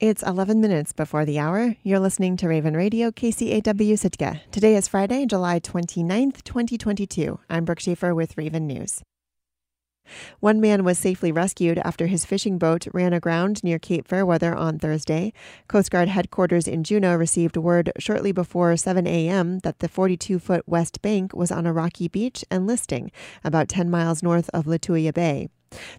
It's 11 minutes before the hour. You're listening to Raven Radio, KCAW Sitka. Today is Friday, July 29th, 2022. I'm Brooke Schaefer with Raven News. One man was safely rescued after his fishing boat ran aground near Cape Fairweather on Thursday. Coast Guard headquarters in Juneau received word shortly before 7 a.m. that the 42 foot west bank was on a rocky beach and listing about 10 miles north of Lituya Bay.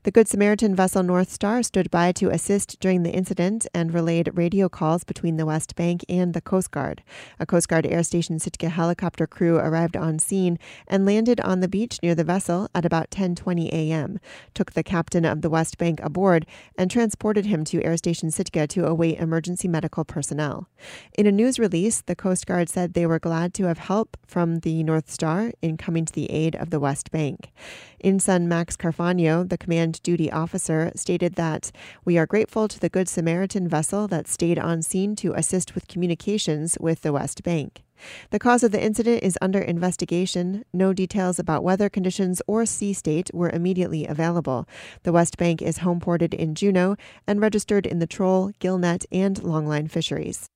The Good Samaritan vessel North Star stood by to assist during the incident and relayed radio calls between the West Bank and the Coast Guard. A Coast Guard Air Station Sitka helicopter crew arrived on scene and landed on the beach near the vessel at about 10:20 a.m. Took the captain of the West Bank aboard and transported him to Air Station Sitka to await emergency medical personnel. In a news release, the Coast Guard said they were glad to have help from the North Star in coming to the aid of the West Bank. Ensign Max Carfagno, the command duty officer, stated that we are grateful to the Good Samaritan vessel that stayed on scene to assist with communications with the West Bank. The cause of the incident is under investigation. No details about weather conditions or sea state were immediately available. The West Bank is home ported in Juneau and registered in the troll, gillnet, and longline fisheries.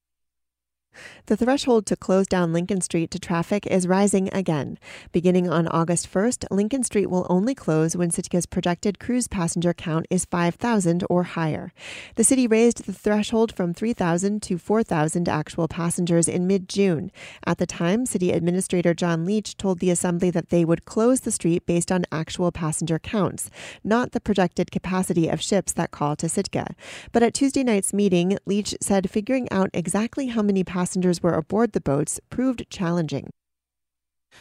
The threshold to close down Lincoln Street to traffic is rising again. Beginning on August 1st, Lincoln Street will only close when Sitka's projected cruise passenger count is 5,000 or higher. The city raised the threshold from 3,000 to 4,000 actual passengers in mid June. At the time, City Administrator John Leach told the Assembly that they would close the street based on actual passenger counts, not the projected capacity of ships that call to Sitka. But at Tuesday night's meeting, Leach said figuring out exactly how many passengers passengers were aboard the boats proved challenging.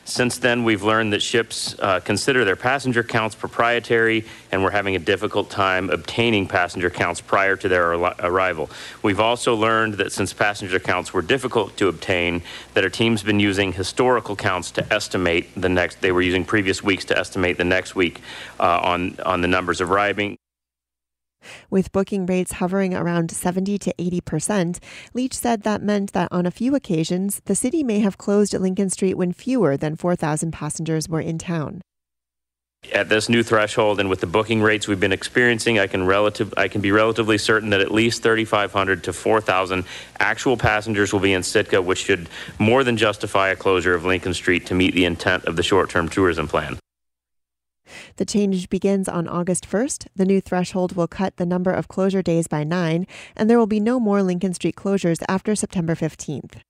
Since then, we've learned that ships uh, consider their passenger counts proprietary, and we're having a difficult time obtaining passenger counts prior to their arrival. We've also learned that since passenger counts were difficult to obtain, that our team's been using historical counts to estimate the next. They were using previous weeks to estimate the next week uh, on on the numbers arriving. With booking rates hovering around 70 to 80 percent, Leach said that meant that on a few occasions, the city may have closed Lincoln Street when fewer than 4,000 passengers were in town. At this new threshold and with the booking rates we've been experiencing, I can relative I can be relatively certain that at least 3,500 to 4,000 actual passengers will be in Sitka, which should more than justify a closure of Lincoln Street to meet the intent of the short-term tourism plan. The change begins on August 1st. The new threshold will cut the number of closure days by nine, and there will be no more Lincoln Street closures after September 15th.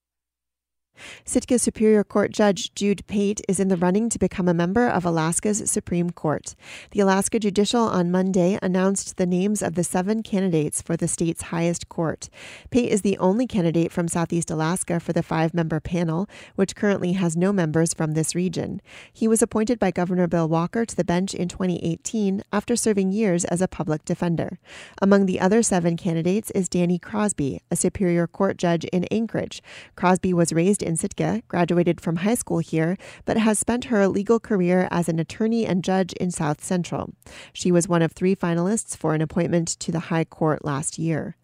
Sitka Superior Court Judge Jude Pate is in the running to become a member of Alaska's Supreme Court. The Alaska Judicial on Monday announced the names of the seven candidates for the state's highest court. Pate is the only candidate from Southeast Alaska for the five member panel, which currently has no members from this region. He was appointed by Governor Bill Walker to the bench in 2018 after serving years as a public defender. Among the other seven candidates is Dani Crosby, a Superior Court judge in Anchorage. Crosby was raised in Sitka, graduated from high school here, but has spent her legal career as an attorney and judge in South Central. She was one of three finalists for an appointment to the High Court last year.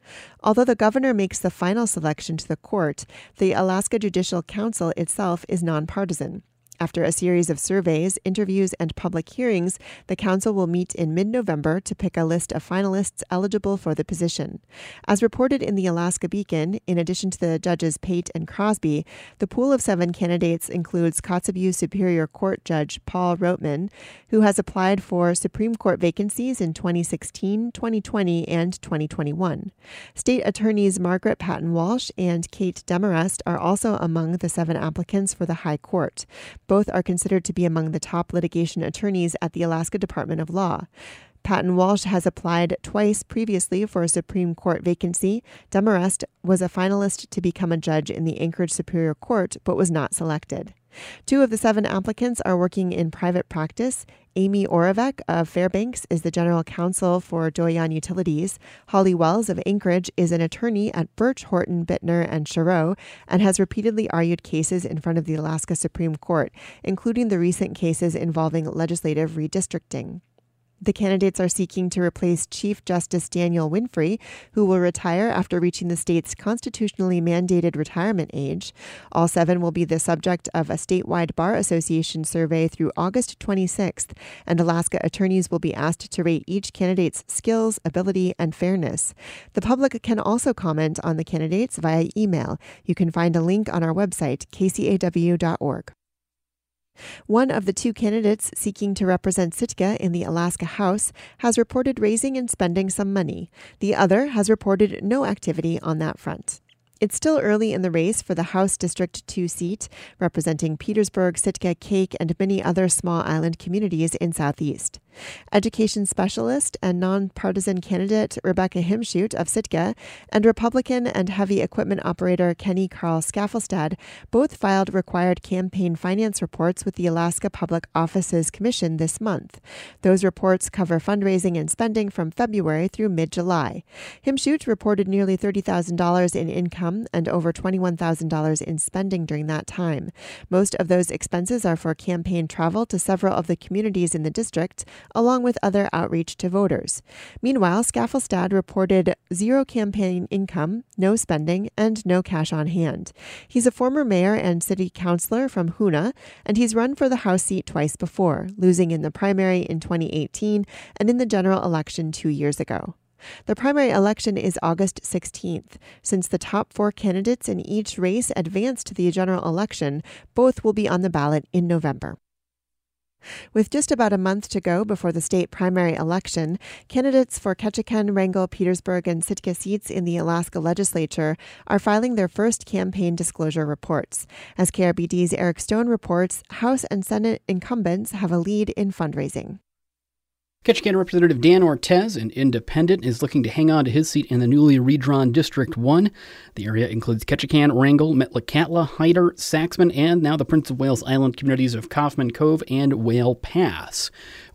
Although the governor makes the final selection to the court, the Alaska Judicial Council itself is nonpartisan. After a series of surveys, interviews, and public hearings, the Council will meet in mid November to pick a list of finalists eligible for the position. As reported in the Alaska Beacon, in addition to the judges Pate and Crosby, the pool of seven candidates includes Kotzebue Superior Court Judge Paul Roetman, who has applied for Supreme Court vacancies in 2016, 2020, and 2021. State attorneys Margaret Patton Walsh and Kate Demarest are also among the seven applicants for the High Court. Both are considered to be among the top litigation attorneys at the Alaska Department of Law. Patton Walsh has applied twice previously for a Supreme Court vacancy. Demarest was a finalist to become a judge in the Anchorage Superior Court, but was not selected. Two of the seven applicants are working in private practice. Aimee Oravec of Fairbanks is the general counsel for Doyon Utilities. Holly Wells of Anchorage is an attorney at Birch, Horton, Bittner, and Cherot and has repeatedly argued cases in front of the Alaska Supreme Court, including the recent cases involving legislative redistricting. The candidates are seeking to replace Chief Justice Daniel Winfree, who will retire after reaching the state's constitutionally mandated retirement age. All seven will be the subject of a statewide Bar Association survey through August 26th, and Alaska attorneys will be asked to rate each candidate's skills, ability, and fairness. The public can also comment on the candidates via email. You can find a link on our website, kcaw.org. One of the two candidates seeking to represent Sitka in the Alaska House has reported raising and spending some money. The other has reported no activity on that front. It's still early in the race for the House District 2 seat, representing Petersburg, Sitka, Kake, and many other small island communities in Southeast. Education specialist and nonpartisan candidate Rebecca Himschoot of Sitka and Republican and heavy equipment operator Kenny Carl Skaflestad both filed required campaign finance reports with the Alaska Public Offices Commission this month. Those reports cover fundraising and spending from February through mid July. Himschoot reported nearly $30,000 in income and over $21,000 in spending during that time. Most of those expenses are for campaign travel to several of the communities in the district along with other outreach to voters. Meanwhile, Skaflestad reported zero campaign income, no spending, and no cash on hand. He's a former mayor and city councilor from Hoonah, and he's run for the House seat twice before, losing in the primary in 2018 and in the general election two years ago. The primary election is August 16th. Since the top four candidates in each race advance to the general election, both will be on the ballot in November. With just about a month to go before the state primary election, candidates for Ketchikan, Wrangell, Petersburg, and Sitka seats in the Alaska legislature are filing their first campaign disclosure reports. As KRBD's Eric Stone reports, House and Senate incumbents have a lead in fundraising. Ketchikan Representative Dan Ortiz, an independent, is looking to hang on to his seat in the newly redrawn District 1. The area includes Ketchikan, Wrangell, Metlakatla, Hyder, Saxman, and now the Prince of Wales Island communities of Coffman Cove and Whale Pass.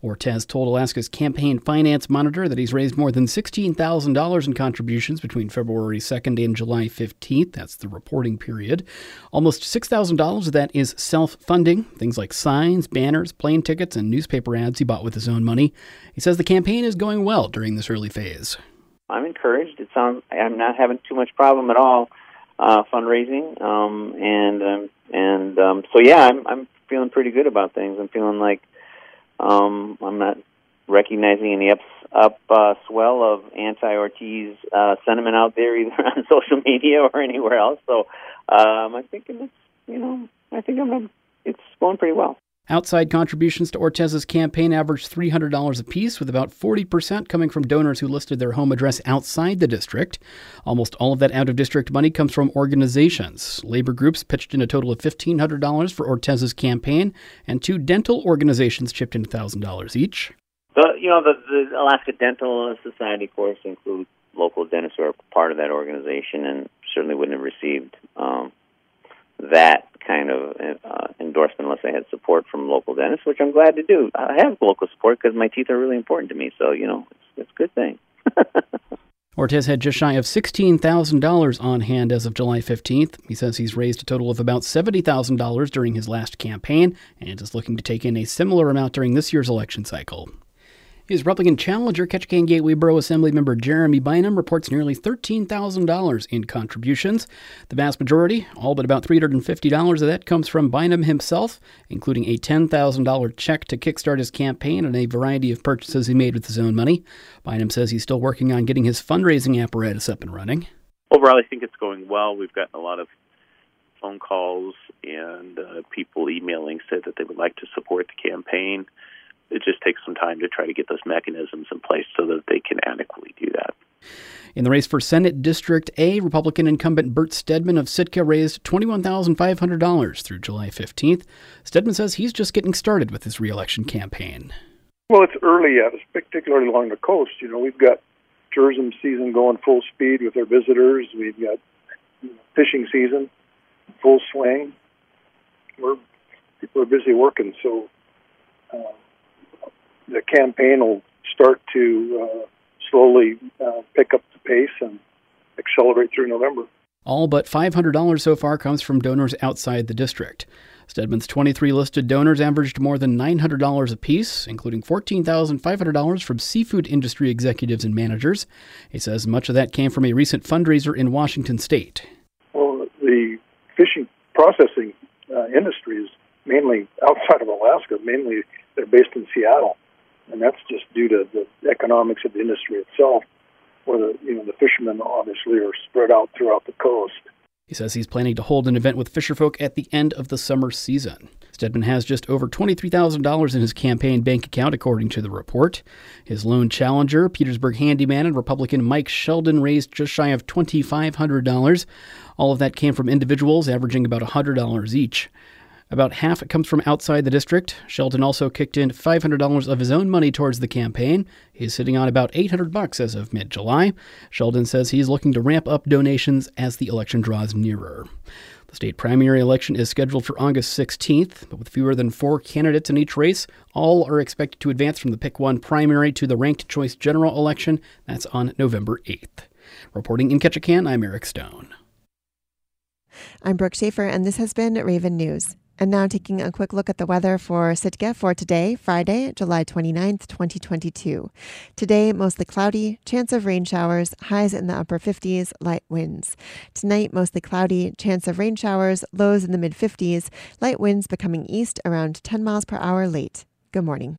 Ortiz told Alaska's campaign finance monitor that he's raised more than $16,000 in contributions between February 2nd and July 15th. That's the reporting period. Almost $6,000 of that is self funding, things like signs, banners, plane tickets, and newspaper ads he bought with his own money. He says the campaign is going well during this early phase. I'm encouraged. It sounds I'm not having too much problem at all uh, fundraising, um, and um, and um, so yeah, I'm I'm feeling pretty good about things. I'm feeling like um, I'm not recognizing any up up uh, swell of anti-Ortiz uh, sentiment out there either on social media or anywhere else. So um, I think it's you know I think I'm it's going pretty well. Outside contributions to Ortiz's campaign averaged $300 apiece, with about 40% coming from donors who listed their home address outside the district. Almost all of that out of district money comes from organizations. Labor groups pitched in a total of $1,500 for Ortiz's campaign, and two dental organizations chipped in $1,000 each. The, you know, the, the Alaska Dental Society, of course, includes local dentists who are part of that organization and certainly wouldn't have received um, that unless I had support from local dentists, which I'm glad to do. I have local support because my teeth are really important to me. So you know, it's, it's a good thing. Ortiz had just shy of $16,000 on hand as of July 15th. He says he's raised a total of about $70,000 during his last campaign and is looking to take in a similar amount during this year's election cycle. His Republican challenger, Ketchikan Gateway Borough Assembly member Jeremy Bynum, reports nearly $13,000 in contributions. The vast majority, all but about $350 of that, comes from Bynum himself, including a $10,000 check to kickstart his campaign and a variety of purchases he made with his own money. Bynum says he's still working on getting his fundraising apparatus up and running. Overall, I think it's going well. We've gotten a lot of phone calls and uh, people emailing said that they would like to support the campaign it just takes some time to try to get those mechanisms in place so that they can adequately do that. In the race for Senate District A, Republican incumbent Bert Stedman of Sitka raised $21,500 through July 15th. Stedman says he's just getting started with his reelection campaign. Well, it's early yet, particularly along the coast. You know, we've got tourism season going full speed with our visitors. We've got fishing season full swing. We're people are busy working, so uh, the campaign will start to uh, slowly uh, pick up the pace and accelerate through November. All but $500 so far comes from donors outside the district. Stedman's 23 listed donors averaged more than $900 apiece, including $14,500 from seafood industry executives and managers. He says much of that came from a recent fundraiser in Washington state. Well, the fishing processing uh, industry is mainly outside of Alaska. Mainly, they're based in Seattle, and that's just due to the economics of the industry itself. Where the you know the fishermen obviously are spread out throughout the coast. He says he's planning to hold an event with fisherfolk at the end of the summer season. Stedman has just over $23,000 in his campaign bank account, according to the report. His lone challenger, Petersburg handyman and Republican Mike Sheldon, raised just shy of $2,500. All of that came from individuals, averaging about $100 each. About half comes from outside the district. Sheldon also kicked in $500 of his own money towards the campaign. He's sitting on about 800 bucks as of mid-July. Sheldon says he's looking to ramp up donations as the election draws nearer. The state primary election is scheduled for August 16th, but with fewer than four candidates in each race, all are expected to advance from the Pick 1 primary to the ranked choice general election. That's on November 8th. Reporting in Ketchikan, I'm Eric Stone. I'm Brooke Schaefer, and this has been Raven News. And now taking a quick look at the weather for Sitka for today, Friday, July 29th, 2022. Today, mostly cloudy, chance of rain showers, highs in the upper 50s, light winds. Tonight, mostly cloudy, chance of rain showers, lows in the mid 50s, light winds becoming east around 10 miles per hour late. Good morning.